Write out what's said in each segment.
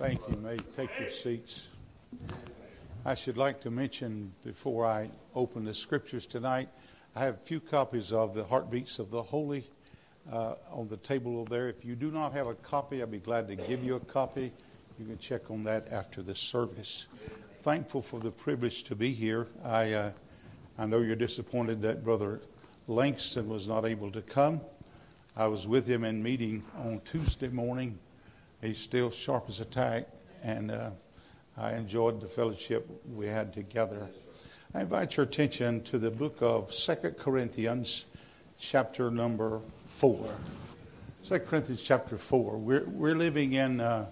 Thank you. May take your seats. I should like to mention before I open the scriptures tonight, I have a few copies of the Heartbeats of the Holy uh, on the table over there. If you do not have a copy, I'd be glad to give you a copy. You can check on that after the service. Thankful for the privilege to be here. I, uh, I know you're disappointed that Brother Langston was not able to come. I was with him in meeting on Tuesday morning. He's still sharp as a tack, and uh, I enjoyed the fellowship we had together. I invite your attention to the book of Second Corinthians, chapter number 4. 2 Corinthians chapter 4. We're, we're living in, uh,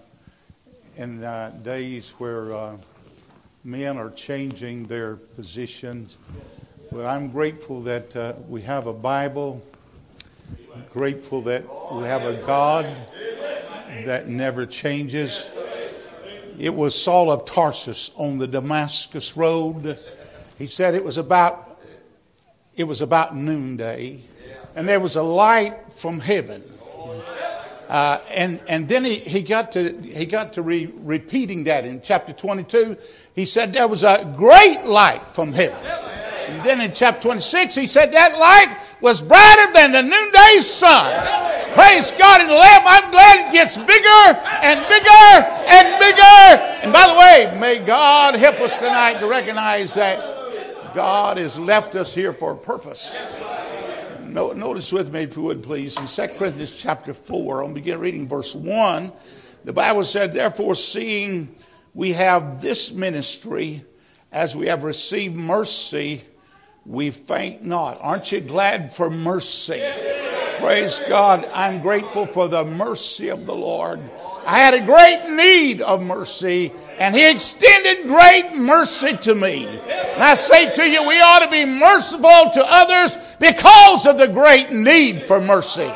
in uh, days where uh, men are changing their positions. But I'm grateful that uh, we have a Bible, I'm grateful that we have a God that never changes. It was Saul of Tarsus on the Damascus road. He said it was about it was about noonday, and there was a light from heaven. Uh, and and then he, he got to he got to re, repeating that in chapter 22. He said there was a great light from heaven. And then in chapter 26, he said that light was brighter than the noonday sun. Praise God in the Lamb. I'm glad it gets bigger and bigger and bigger. And by the way, may God help us tonight to recognize that God has left us here for a purpose. Notice with me, if you would please, in 2 Corinthians chapter 4, I'll begin reading verse 1. The Bible said, Therefore, seeing we have this ministry, as we have received mercy, we faint not. Aren't you glad for mercy? Praise God. I'm grateful for the mercy of the Lord. I had a great need of mercy, and He extended great mercy to me. And I say to you, we ought to be merciful to others because of the great need for mercy.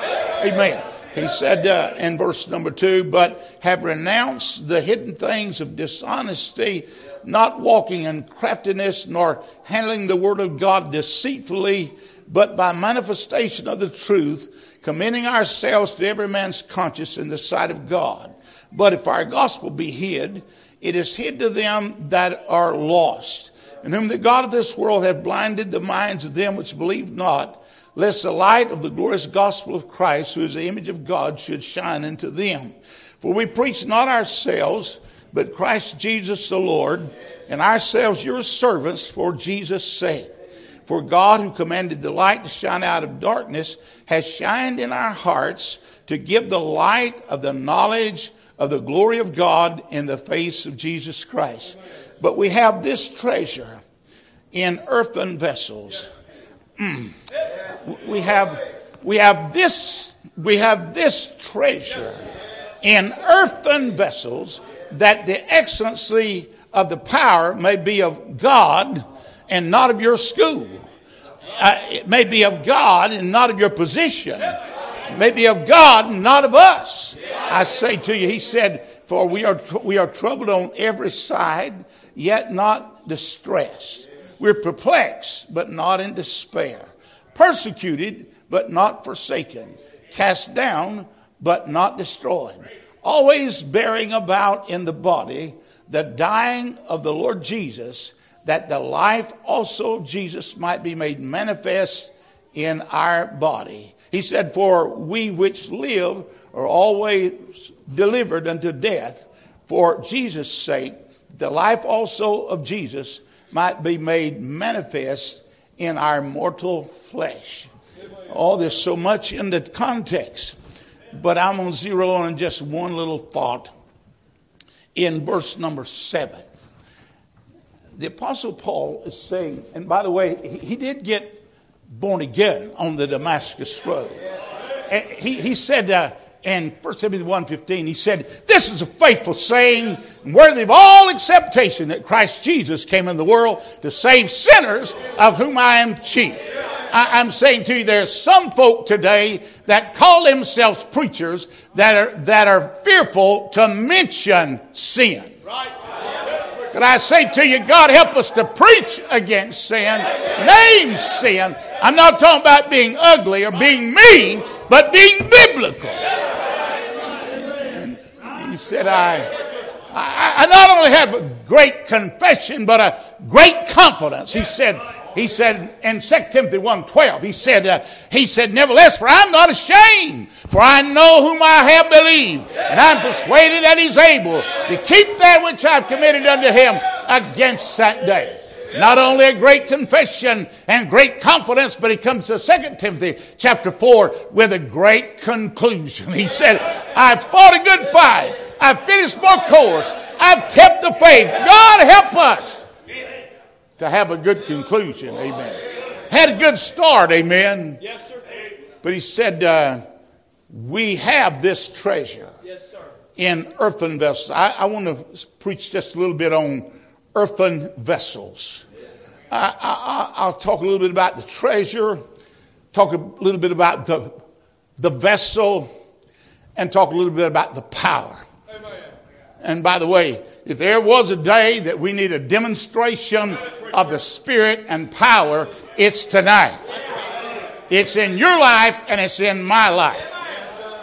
Amen. He said uh, in verse number two, but have renounced the hidden things of dishonesty, not walking in craftiness, nor handling the word of God deceitfully but by manifestation of the truth, commending ourselves to every man's conscience in the sight of God. But if our gospel be hid, it is hid to them that are lost, in whom the God of this world hath blinded the minds of them which believe not, lest the light of the glorious gospel of Christ, who is the image of God, should shine into them. For we preach not ourselves, but Christ Jesus the Lord, and ourselves your servants for Jesus' sake. For God, who commanded the light to shine out of darkness, has shined in our hearts to give the light of the knowledge of the glory of God in the face of Jesus Christ. But we have this treasure in earthen vessels. Mm. We have we have this we have this treasure in earthen vessels that the excellency of the power may be of God and not of your school. Uh, it may be of God and not of your position. It may be of God and not of us. I say to you, he said, For we are, we are troubled on every side, yet not distressed. We're perplexed, but not in despair. Persecuted, but not forsaken. Cast down, but not destroyed. Always bearing about in the body the dying of the Lord Jesus that the life also of Jesus might be made manifest in our body. He said, For we which live are always delivered unto death for Jesus' sake, the life also of Jesus might be made manifest in our mortal flesh. Oh, there's so much in the context, but I'm going to zero on just one little thought in verse number seven the Apostle Paul is saying, and by the way, he, he did get born again on the Damascus Road. And he, he said uh, in 1 Timothy 1.15, he said, This is a faithful saying, worthy of all acceptation, that Christ Jesus came in the world to save sinners, of whom I am chief. I, I'm saying to you, there's some folk today that call themselves preachers that are, that are fearful to mention sin. Right. Can I say to you, God help us to preach against sin, name sin. I'm not talking about being ugly or being mean, but being biblical. he said, I, I, I not only have a great confession, but a great confidence. He said, he said in 2 Timothy 1.12, he said, uh, he said, nevertheless, for I'm not ashamed, for I know whom I have believed, and I'm persuaded that he's able to keep that which I've committed unto him against that day. Not only a great confession and great confidence, but he comes to 2 Timothy chapter 4 with a great conclusion. He said, I've fought a good fight. I've finished my course. I've kept the faith. God help us to have a good conclusion. Amen. Had a good start. Amen. Yes, sir. But he said, uh, we have this treasure yes, sir. in earthen vessels. I, I want to preach just a little bit on earthen vessels. I, will talk a little bit about the treasure, talk a little bit about the, the vessel, and talk a little bit about the power. Amen. And by the way, if there was a day that we need a demonstration of the Spirit and power, it's tonight. It's in your life and it's in my life.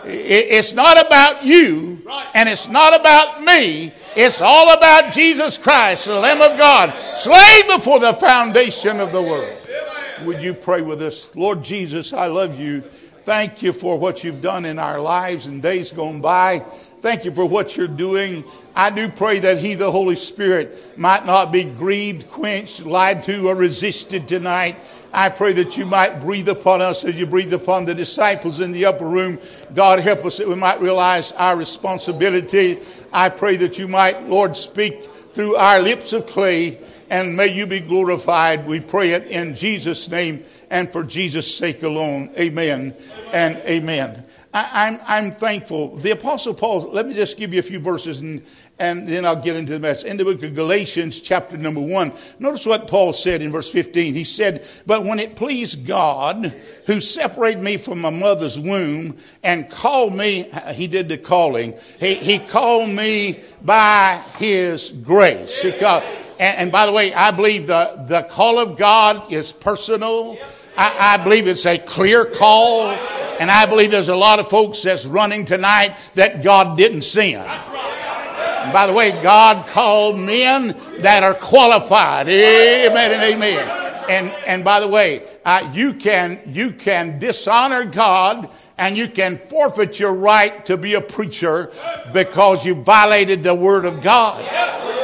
It's not about you and it's not about me. It's all about Jesus Christ, the Lamb of God, slain before the foundation of the world. Would you pray with us? Lord Jesus, I love you. Thank you for what you've done in our lives and days gone by. Thank you for what you're doing. I do pray that He, the Holy Spirit, might not be grieved, quenched, lied to, or resisted tonight. I pray that you might breathe upon us as you breathe upon the disciples in the upper room. God, help us that we might realize our responsibility. I pray that you might, Lord, speak through our lips of clay, and may you be glorified. We pray it in Jesus' name and for Jesus' sake alone. Amen and amen. I, am I'm, I'm thankful. The Apostle Paul, let me just give you a few verses and, and then I'll get into the message. In the book of Galatians, chapter number one, notice what Paul said in verse 15. He said, But when it pleased God, who separated me from my mother's womb and called me, he did the calling, he, he called me by his grace. And, and, by the way, I believe the, the call of God is personal. I, I believe it's a clear call. And I believe there's a lot of folks that's running tonight that God didn't send. And by the way, God called men that are qualified. Amen and amen. And, and by the way, uh, you, can, you can dishonor God and you can forfeit your right to be a preacher because you violated the word of God.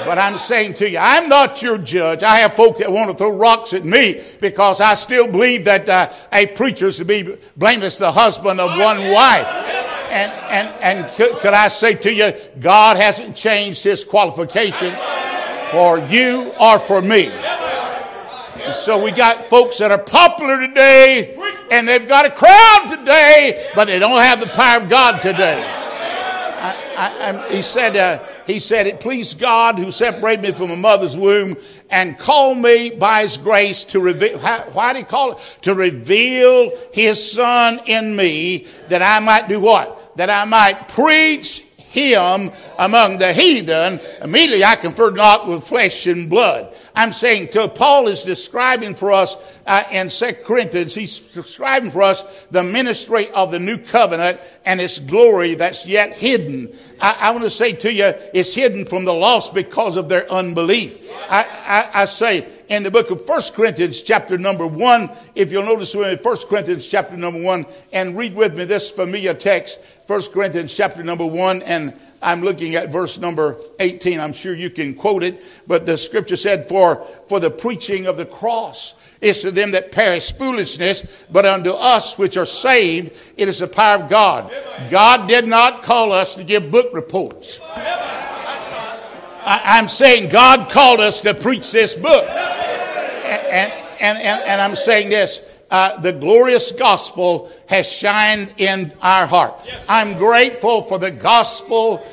But I'm saying to you, I'm not your judge. I have folk that want to throw rocks at me because I still believe that uh, a preacher should be blameless, the husband of one wife and, and, and could, could I say to you, God hasn't changed his qualification for you or for me. And so we got folks that are popular today and they've got a crowd today, but they don't have the power of God today. I, I, he said, uh, he said, it pleased God who separated me from my mother's womb and called me by his grace to reveal, why did he call it? To reveal his son in me that I might do what? that I might preach him among the heathen. Immediately I conferred not with flesh and blood. I'm saying to Paul is describing for us uh, in 2 Corinthians, he's describing for us the ministry of the new covenant and its glory that's yet hidden. I, I want to say to you, it's hidden from the lost because of their unbelief. I, I, I say in the book of 1 Corinthians chapter number 1, if you'll notice in 1 Corinthians chapter number 1 and read with me this familiar text, 1 Corinthians chapter number 1 and I'm looking at verse number 18. I'm sure you can quote it, but the scripture said, For, for the preaching of the cross is to them that perish foolishness, but unto us which are saved, it is the power of God. God did not call us to give book reports. I, am saying God called us to preach this book. And, and, and, and I'm saying this uh, the glorious gospel has shined in our heart. Yes. I'm grateful for the gospel.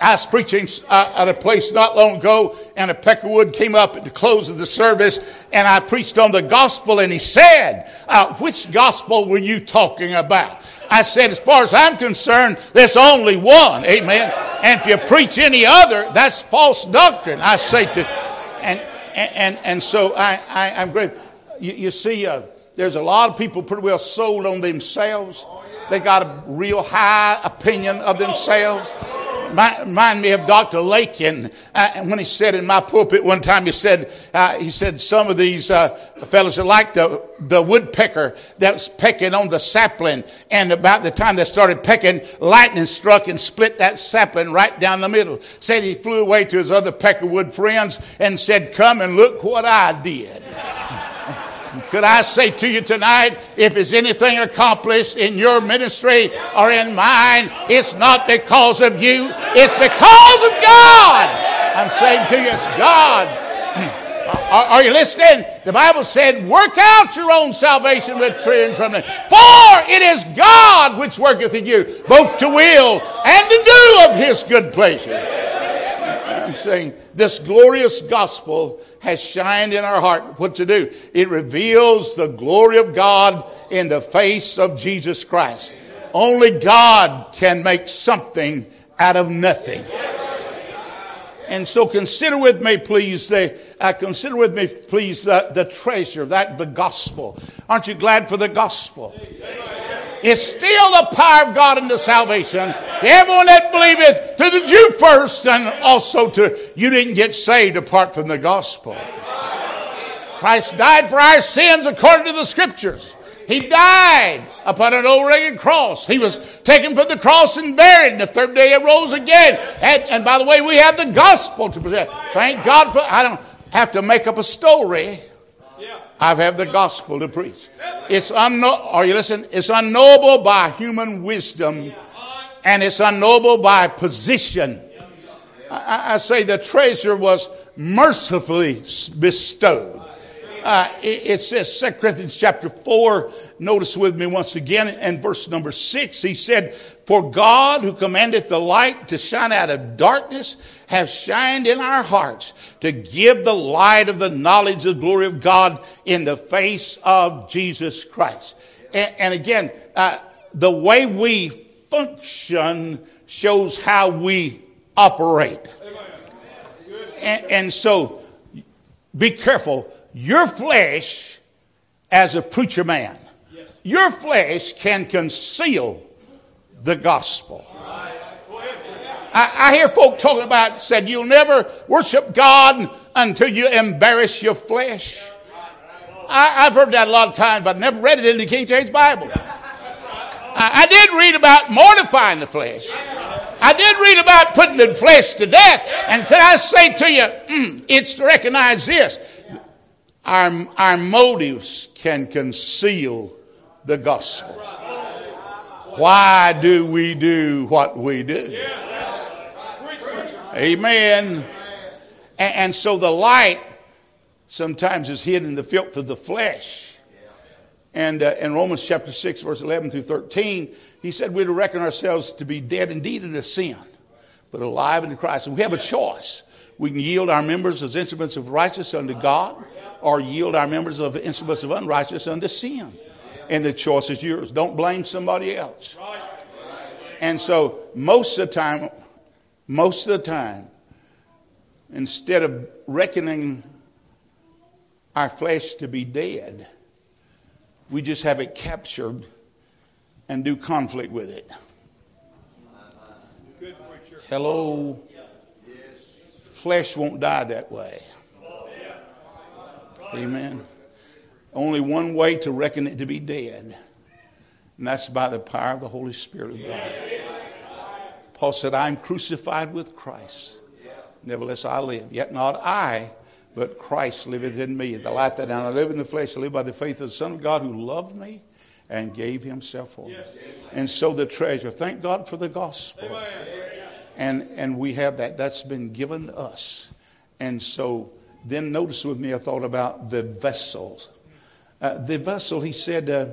I was preaching uh, at a place not long ago, and a peckerwood came up at the close of the service, and I preached on the gospel, and he said, uh, Which gospel were you talking about? I said, As far as I'm concerned, there's only one. Amen. And if you preach any other, that's false doctrine. I say to, and, and, and so I, I, am grateful. You, you see, uh, there's a lot of people pretty well sold on themselves. They got a real high opinion of themselves. remind me of Dr. Lakin uh, when he said in my pulpit one time, he said, uh, he said some of these uh, fellows are like the, the woodpecker that was pecking on the sapling. And about the time they started pecking, lightning struck and split that sapling right down the middle. Said he flew away to his other peckerwood friends and said, come and look what I did. Could I say to you tonight, if it's anything accomplished in your ministry or in mine, it's not because of you, it's because of God. I'm saying to you, it's God. Are, are, you listening? The Bible said, Work out your own salvation with fear and trembling. For it is God which worketh in you, both to will and to do of his good pleasure. I'm saying this glorious gospel has shined in our heart. What to do? It reveals the glory of God in the face of Jesus Christ. Only God can make something out of nothing. And so consider with me, please, the, uh, consider with me, please, the, the treasure, that the gospel. Aren't you glad for the gospel? It's still the power of God into salvation everyone that believeth, to the Jew first, and also to you didn't get saved apart from the gospel. Christ died for our sins according to the scriptures. He died upon an old rugged cross. He was taken from the cross and buried. The third day he rose again. And, and by the way, we have the gospel to present. Thank God for, I don't have to make up a story. I have had the gospel to preach. It's unknow- are you listening? It's unknowable by human wisdom, and it's unknowable by position. I, I say the treasure was mercifully bestowed. Uh, it, it, says 2 Corinthians chapter 4. Notice with me once again and verse number 6. He said, For God who commandeth the light to shine out of darkness have shined in our hearts to give the light of the knowledge of the glory of God in the face of Jesus Christ. And, and again, uh, the way we function shows how we operate. And, and so be careful. Your flesh, as a preacher man, your flesh can conceal the gospel. I, I hear folk talking about, said, you'll never worship God until you embarrass your flesh. I, have heard that a lot of times, but I never read it in the King James Bible. I, I did read about mortifying the flesh. I did read about putting the flesh to death. And can I say to you, mm, it's to recognize this. Our, our motives can conceal the gospel. Why do we do what we do? Amen. And, so the light sometimes is hidden in the filth of the flesh. And uh, in Romans chapter 6, verse 11 through 13, he said we're to reckon ourselves to be dead indeed in sin, but alive in Christ. And we have a choice. We can yield our members as instruments of righteousness unto God, or yield our members of instruments of unrighteousness unto sin. And the choice is yours. Don't blame somebody else. And so, most of the time, most of the time, instead of reckoning our flesh to be dead, we just have it captured and do conflict with it. Hello? Flesh won't die that way. Amen. Only one way to reckon it to be dead, and that's by the power of the Holy Spirit of God. Paul said, I am crucified with Christ. Nevertheless, I live. Yet not I, but Christ liveth in me. The life that I live in the flesh, I live by the faith of the Son of God who loved me and gave himself for me. And so the treasure. Thank God for the gospel. And, and we have that. That's been given us. And so then notice with me, I thought about the vessels. Uh, the vessel, he said, uh,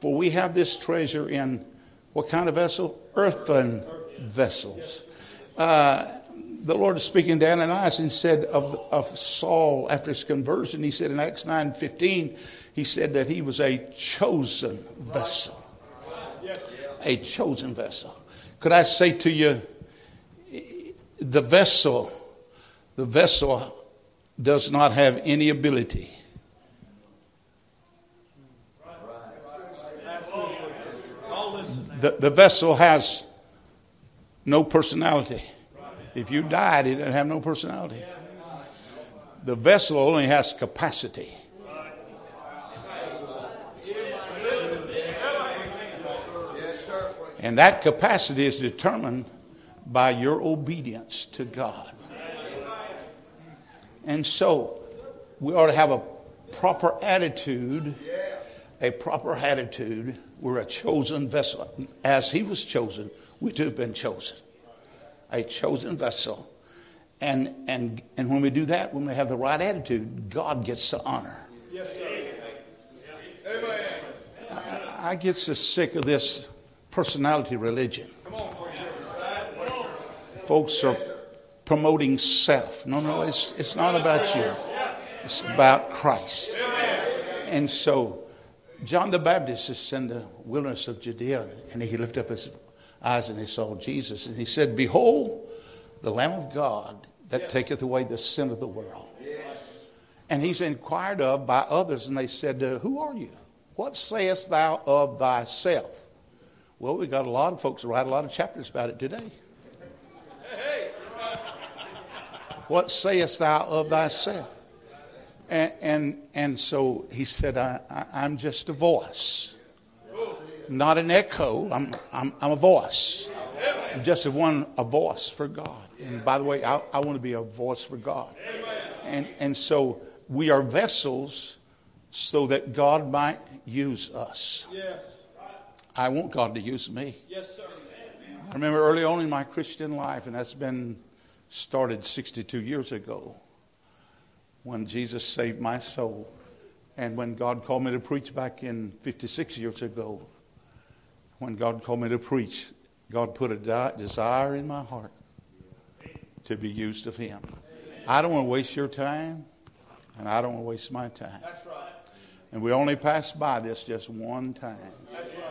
for we have this treasure in what kind of vessel? Earthen vessels. Uh, the Lord is speaking to Ananias and said of, of Saul after his conversion, he said in Acts 9 15, he said that he was a chosen vessel. A chosen vessel. Could I say to you, the vessel, the vessel does not have any ability. The, the vessel has no personality. If you died, it didn't have no personality. The vessel only has capacity. And that capacity is determined by your obedience to God. And so, we ought to have a proper attitude, a proper attitude. We're a chosen vessel. As he was chosen, we too have been chosen. A chosen vessel. And, and, and when we do that, when we have the right attitude, God gets the honor. Yes, sir. Amen. I, I get so sick of this personality religion. Folks are promoting self. No, no, it's, it's not about you, it's about Christ. And so, John the Baptist is in the wilderness of Judea, and he lifted up his eyes and he saw Jesus, and he said, Behold, the Lamb of God that taketh away the sin of the world. And he's inquired of by others, and they said, uh, Who are you? What sayest thou of thyself? Well, we've got a lot of folks write a lot of chapters about it today. what sayest thou of thyself? And, and, and so he said, I, I, am just a voice. Not an echo, I'm, I'm, I'm a voice. I'm just a one, a voice for God. And by the way, I, I want to be a voice for God. And, and so we are vessels so that God might use us. Yes. I want God to use me. Yes, sir. I remember early on in my Christian life, and that's been started 62 years ago when Jesus saved my soul. And when God called me to preach back in 56 years ago, when God called me to preach, God put a desire in my heart to be used of Him. I don't want to waste your time, and I don't want to waste my time. That's right. And we only pass by this just one time. That's right.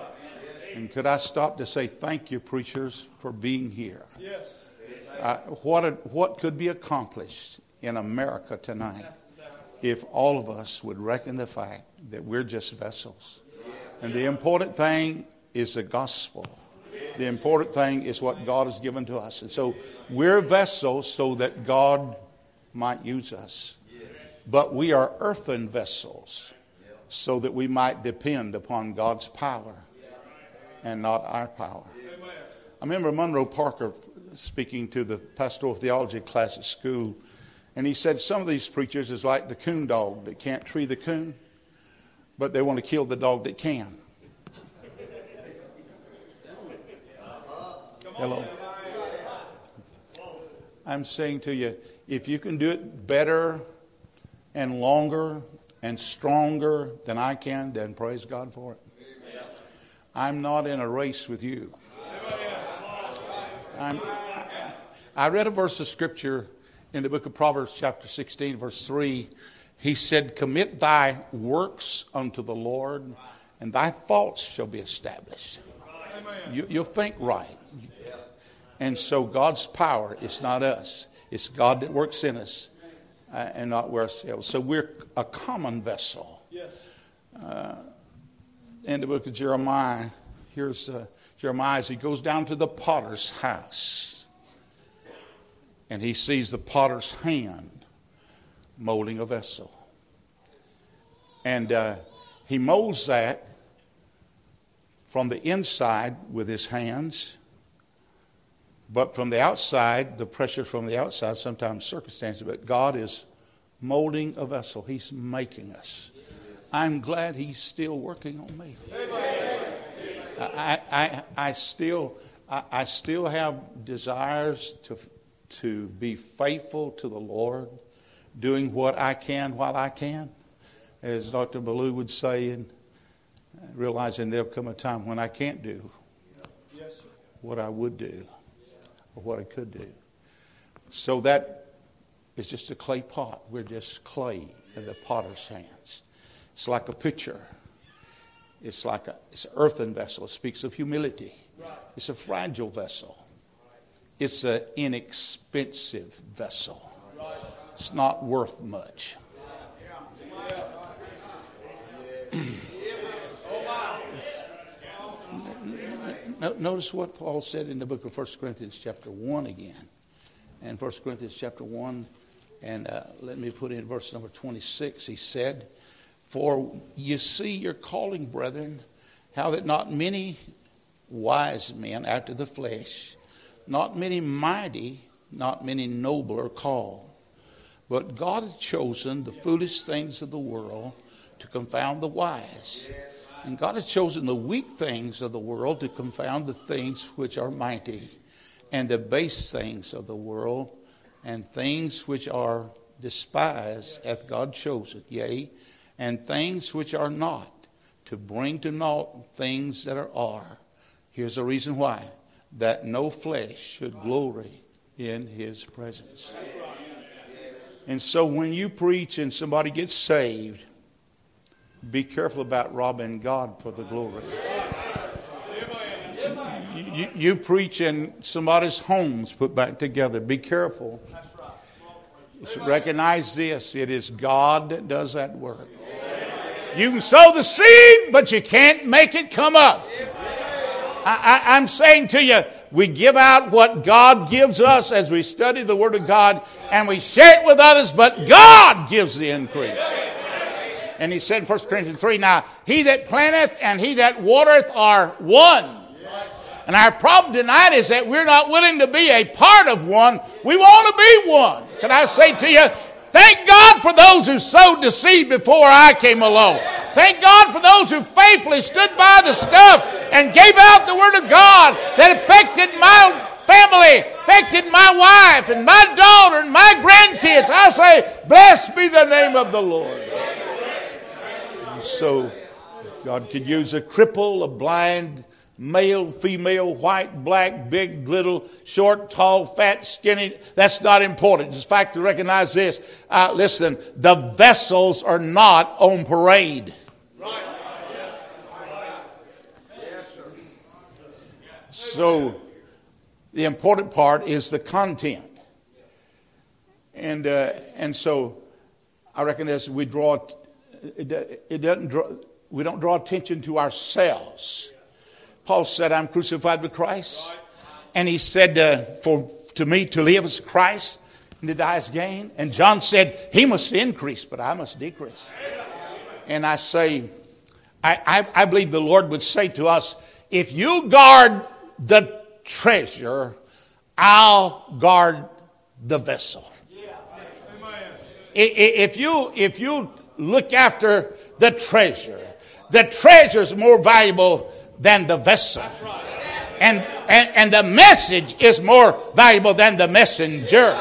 And could I stop to say thank you, preachers, for being here? Yes. Uh, what, a, what could be accomplished in America tonight if all of us would reckon the fact that we're just vessels? And the important thing is the gospel. The important thing is what God has given to us. And so we're vessels so that God might use us. But we are earthen vessels so that we might depend upon God's power and not our power. I remember Monroe Parker speaking to the pastoral theology class at school, and he said some of these preachers is like the coon dog that can't tree the coon, but they want to kill the dog that can. Hello. I'm saying to you, if you can do it better and longer and stronger than I can, then praise God for it. I'm not in a race with you. I'm, I read a verse of scripture in the book of Proverbs, chapter 16, verse 3. He said, Commit thy works unto the Lord, and thy thoughts shall be established. You, will think right. And so God's power is not us, it's God that works in us uh, and not ourselves. So we're a common vessel. Uh, in the book of Jeremiah, here's uh, Jeremiah as he goes down to the potter's house. And he sees the potter's hand molding a vessel. And uh, he molds that from the inside with his hands, but from the outside, the pressure from the outside, sometimes circumstances, but God is molding a vessel. He's making us. I'm glad he's still working on me. I, I, I still, I, I still have desires to, to be faithful to the Lord, doing what I can while I can, as Dr. Ballou would say, and realizing there'll come a time when I can't do what I would do or what I could do. So that is just a clay pot. We're just clay in the potter's hands. It's like a pitcher. It's like a, it's an earthen vessel. It speaks of humility. It's a fragile vessel. It's an inexpensive vessel. It's not worth much. Notice what Paul said in the book of 1 Corinthians, chapter 1 again. And 1 Corinthians, chapter 1, and uh, let me put in verse number 26. He said, For you see your calling, brethren, how that not many wise men after the flesh, not many mighty, not many noble are called. But God had chosen the foolish things of the world to confound the wise. And God has chosen the weak things of the world to confound the things which are mighty, and the base things of the world, and things which are despised hath God chosen, yea, and things which are not, to bring to naught things that are. are. Here's the reason why that no flesh should glory in his presence. And so when you preach and somebody gets saved, be careful about robbing God for the glory. You, you, preach in somebody's home's put back together. Be careful. Recognize this it is God that does that work. You can sow the seed, but you can't make it come up. I, am saying to you, we give out what God gives us as we study the Word of God and we share it with others, but God gives the increase. And he said in 1 Corinthians 3 Now, he that planteth and he that watereth are one. And our problem tonight is that we're not willing to be a part of one. We want to be one. Can I say to you, thank God for those who sowed the seed before I came along. Thank God for those who faithfully stood by the stuff and gave out the Word of God that affected my family, affected my wife and my daughter and my grandkids. I say, blessed be the name of the Lord. So God could use a cripple, a blind, male, female, white, black, big, little, short, tall, fat, skinny. That's not important. It's a fact to recognize this. Uh, listen, the vessels are not on parade. So the important part is the content. And, uh, and so I as we draw it, it doesn't draw, we don't draw attention to ourselves. Paul said, I'm crucified with Christ. And he said, uh, for to me to live is Christ and to die is gain. And John said, He must increase, but I must decrease. And I say, I, I, I believe the Lord would say to us, if you guard the treasure, I'll guard the vessel. If you, if you look after the treasure. The treasure is more valuable than the vessel. And, and, and the message is more valuable than the messenger.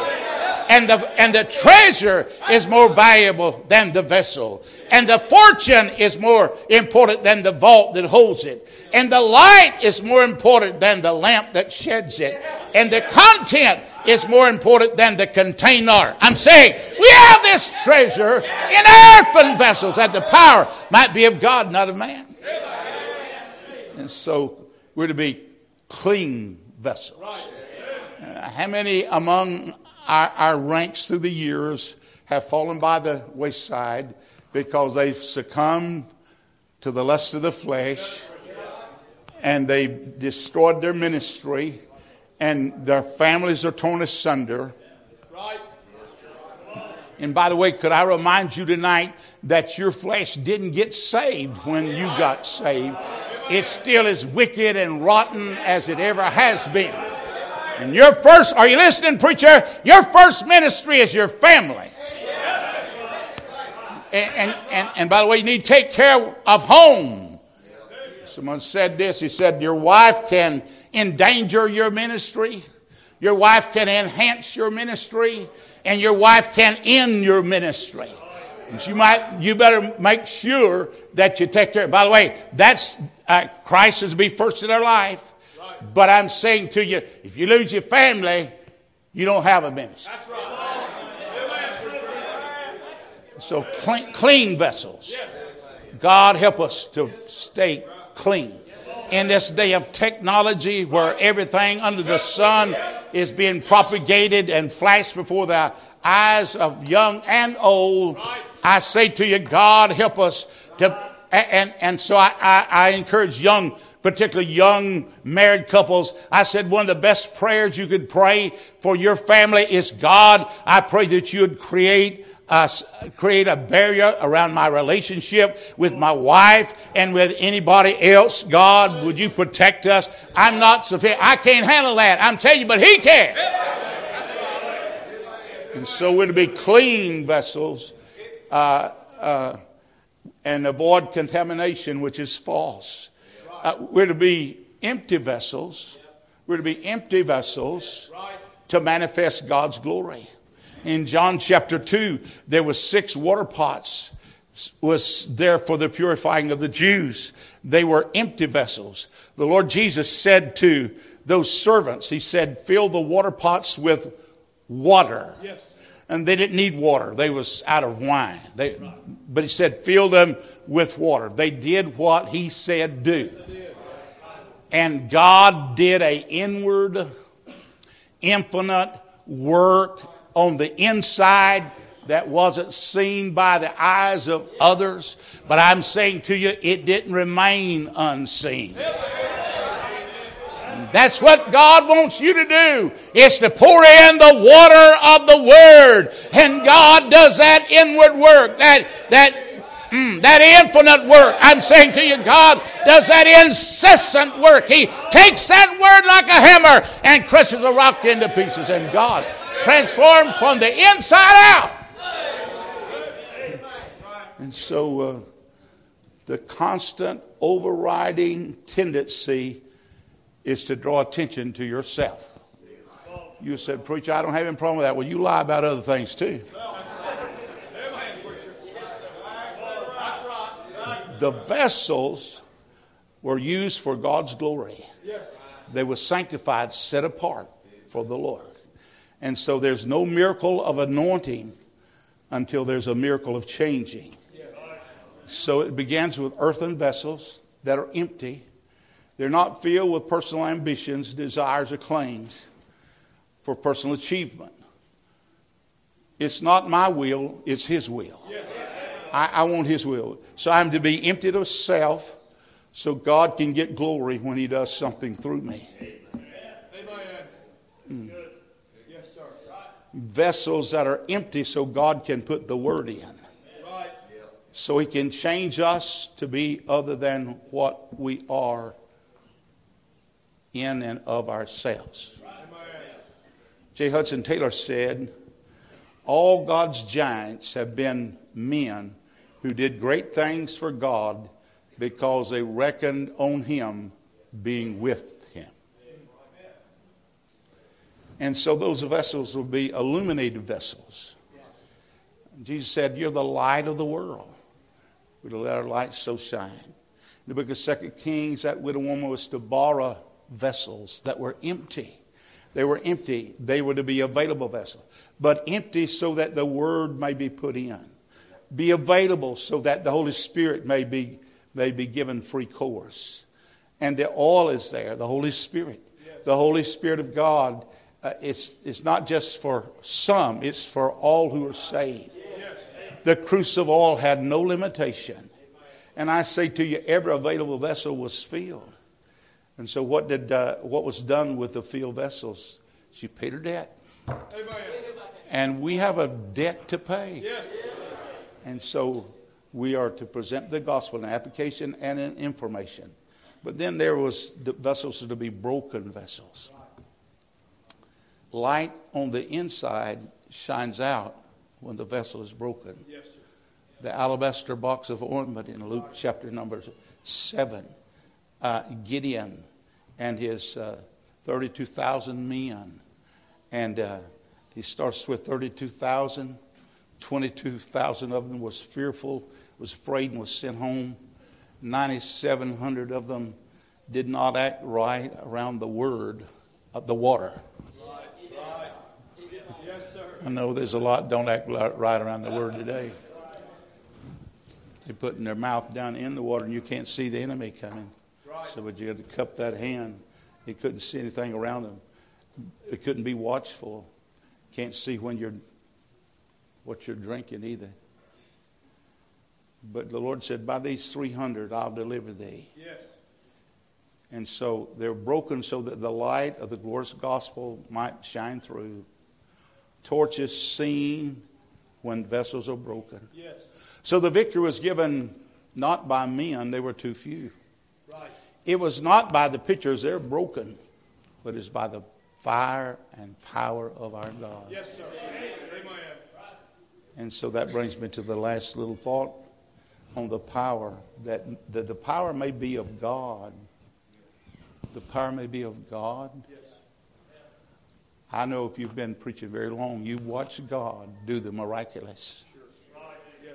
And the, and the treasure is more valuable than the vessel. And the fortune is more important than the vault that holds it. And the light is more important than the lamp that sheds it. And the content is more important than the container. I'm saying we have this treasure in earthen vessels that the power might be of God, not of man. And so we're to be clean vessels. Uh, how many among our, our ranks through the years have fallen by the wayside because they've succumbed to the lust of the flesh and they've destroyed their ministry and their families are torn asunder. And by the way, could I remind you tonight that your flesh didn't get saved when you got saved? It's still as wicked and rotten as it ever has been. And your first, are you listening, preacher? Your first ministry is your family. And, and, and, and by the way, you need to take care of home. Someone said this. He said, Your wife can endanger your ministry. Your wife can enhance your ministry, and your wife can end your ministry. And you might, you better make sure that you take care. By the way, that's uh, Christ is to be first in our life. But I'm saying to you, if you lose your family, you don't have a ministry. That's right. So clean, clean vessels. God help us to stay clean in this day of technology where everything under the sun is being propagated and flashed before the eyes of young and old. I say to you, God help us to, and, and so I, I, I encourage young particularly young married couples, I said one of the best prayers you could pray for your family is God, I pray that you would create uh, create a barrier around my relationship with my wife and with anybody else. God, would you protect us? I'm not sufficient. I can't handle that. I'm telling you, but He can. And so we're to be clean vessels uh, uh, and avoid contamination, which is false. Uh, we're to be empty vessels. We're to be empty vessels to manifest God's glory in John chapter 2, there were six water pots was there for the purifying of the Jews. They were empty vessels. The Lord Jesus said to those servants, He said, fill the water pots with water. Yes. And they didn't need water. They was out of wine. They, but he said, fill them with water. They did what he said do. And God did a inward, infinite work on the inside that wasn't seen by the eyes of others. But I'm saying to you, it didn't remain unseen. That's what God wants you to do. Is to pour in the water of the Word. And God does that inward work, that, that, mm, that infinite work. I'm saying to you, God does that incessant work. He takes that Word like a hammer and crushes a rock into pieces. And God transformed from the inside out. And so uh, the constant overriding tendency is to draw attention to yourself. You said, Preacher, I don't have any problem with that. Well, you lie about other things too. The vessels were used for God's glory. They were sanctified, set apart for the Lord. And so there's no miracle of anointing until there's a miracle of changing. So it begins with earthen vessels that are empty. They're not filled with personal ambitions, desires, or claims for personal achievement. It's not my will, it's His will. I, I want His will. So I'm to be emptied of self so God can get glory when He does something through me. Mm vessels that are empty so God can put the word in. So he can change us to be other than what we are in and of ourselves. J. Hudson Taylor said, All God's giants have been men who did great things for God because they reckoned on him being with Him. and so those vessels will be illuminated vessels. Jesus said, You're the light of the world. We're let our light so shine. In the book of Second Kings, that widow woman was to borrow vessels that were empty. They were empty. They were to be available vessels, but empty so that the word may be put in. Be available so that the Holy Spirit may be, may be given free course. And the oil is there, the Holy Spirit. The Holy Spirit of God uh, it's, it's not just for some, it's for all who are saved. The cruse of oil had no limitation. And I say to you, every available vessel was filled. And so, what, did, uh, what was done with the field vessels? She paid her debt. And we have a debt to pay. And so, we are to present the gospel in application and in information. But then there was the vessels to be broken vessels light on the inside shines out when the vessel is broken. Yes, the alabaster box of ointment in Luke chapter number 7. Uh, Gideon and his uh, 32,000 men. And uh, he starts with 32,000. 22,000 of them was fearful, was afraid, and was sent home. 9,700 of them did not act right around the word of the water. I know there's a lot don't act right around the word today. They're putting their mouth down in the water and you can't see the enemy coming. So but you had to cup that hand. You couldn't see anything around them. It couldn't be watchful. Can't see when you're what you're drinking either. But the Lord said, By these three hundred I'll deliver thee. Yes. And so they're broken so that the light of the glorious gospel might shine through. Torches seen when vessels are broken. Yes. So the victory was given not by men, they were too few. It was not by the pictures, they're broken, but it's by the fire and power of our God. Yes, sir. Amen. And so that brings me to the last little thought on the power that, that the power may be of God. The power may be of God. Yes. I know if you've been preaching very long, you've watched God do the miraculous.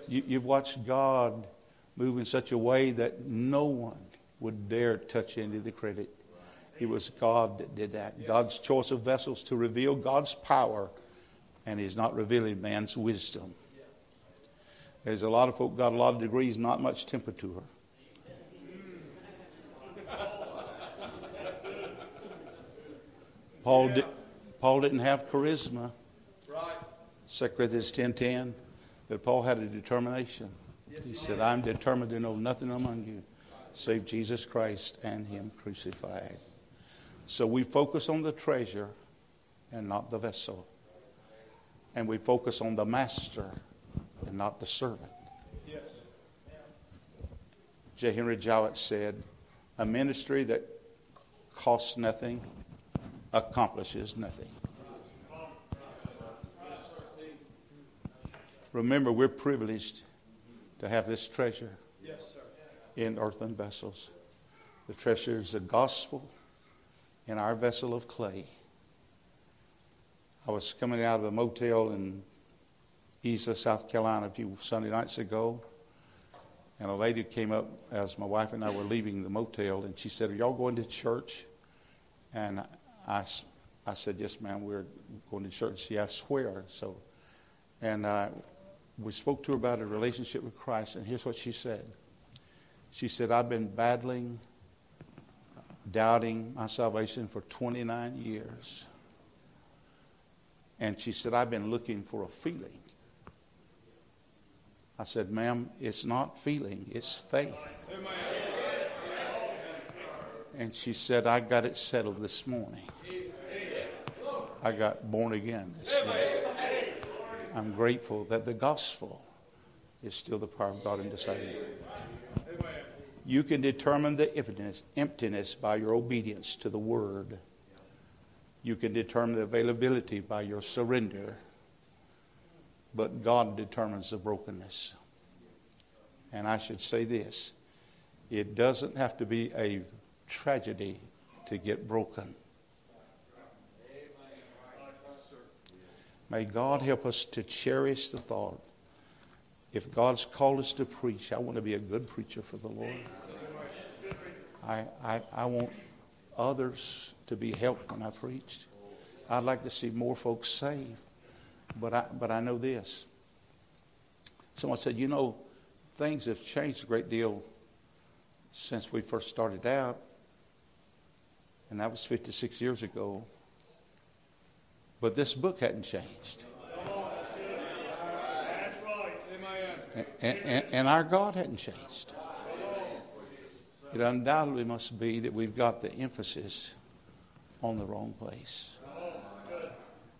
You, you've watched God move in such a way that no one would dare touch any of the credit. It was God that did that. God's choice of vessels to reveal God's power, and He's not revealing man's wisdom. There's a lot of folk got a lot of degrees, not much temperature. Paul, di- Paul didn't have charisma. Right. 2 Corinthians 10.10, but Paul had a determination. He said, I'm determined to know nothing among you save Jesus Christ and Him crucified. So we focus on the treasure and not the vessel. And we focus on the master and not the servant. Yes. J. Henry Jowett said, A ministry that costs nothing accomplishes nothing. Remember, we're privileged to have this treasure. In earthen vessels. The treasure is the gospel in our vessel of clay. I was coming out of a motel in East South Carolina a few Sunday nights ago, and a lady came up as my wife and I were leaving the motel, and she said, Are y'all going to church? And I, I said, Yes, ma'am, we're going to church. She asked, Where? So, and uh, we spoke to her about a relationship with Christ, and here's what she said. She said, I've been battling, doubting my salvation for 29 years. And she said, I've been looking for a feeling. I said, ma'am, it's not feeling, it's faith. And she said, I got it settled this morning. I got born again this morning. I'm grateful that the gospel is still the power of God in deciding. You can determine the emptiness, emptiness by your obedience to the word. You can determine the availability by your surrender. But God determines the brokenness. And I should say this it doesn't have to be a tragedy to get broken. May God help us to cherish the thought. If God's called us to preach, I want to be a good preacher for the Lord. I, I, I want others to be helped when I preach. I'd like to see more folks saved. But I, but I know this. Someone said, you know, things have changed a great deal since we first started out. And that was 56 years ago. But this book hadn't changed. That's right. Amen. And, and, and our God hadn't changed. It undoubtedly must be that we've got the emphasis on the wrong place.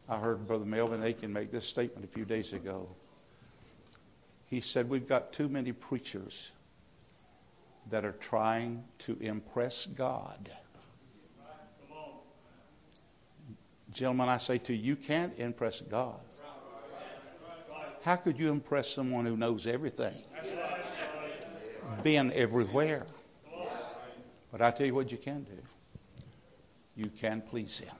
I heard Brother Melvin Aiken make this statement a few days ago. He said, We've got too many preachers that are trying to impress God. Gentlemen, I say to you, you can't impress God. How could you impress someone who knows everything? Been everywhere. But I tell you what you can do. You can please him.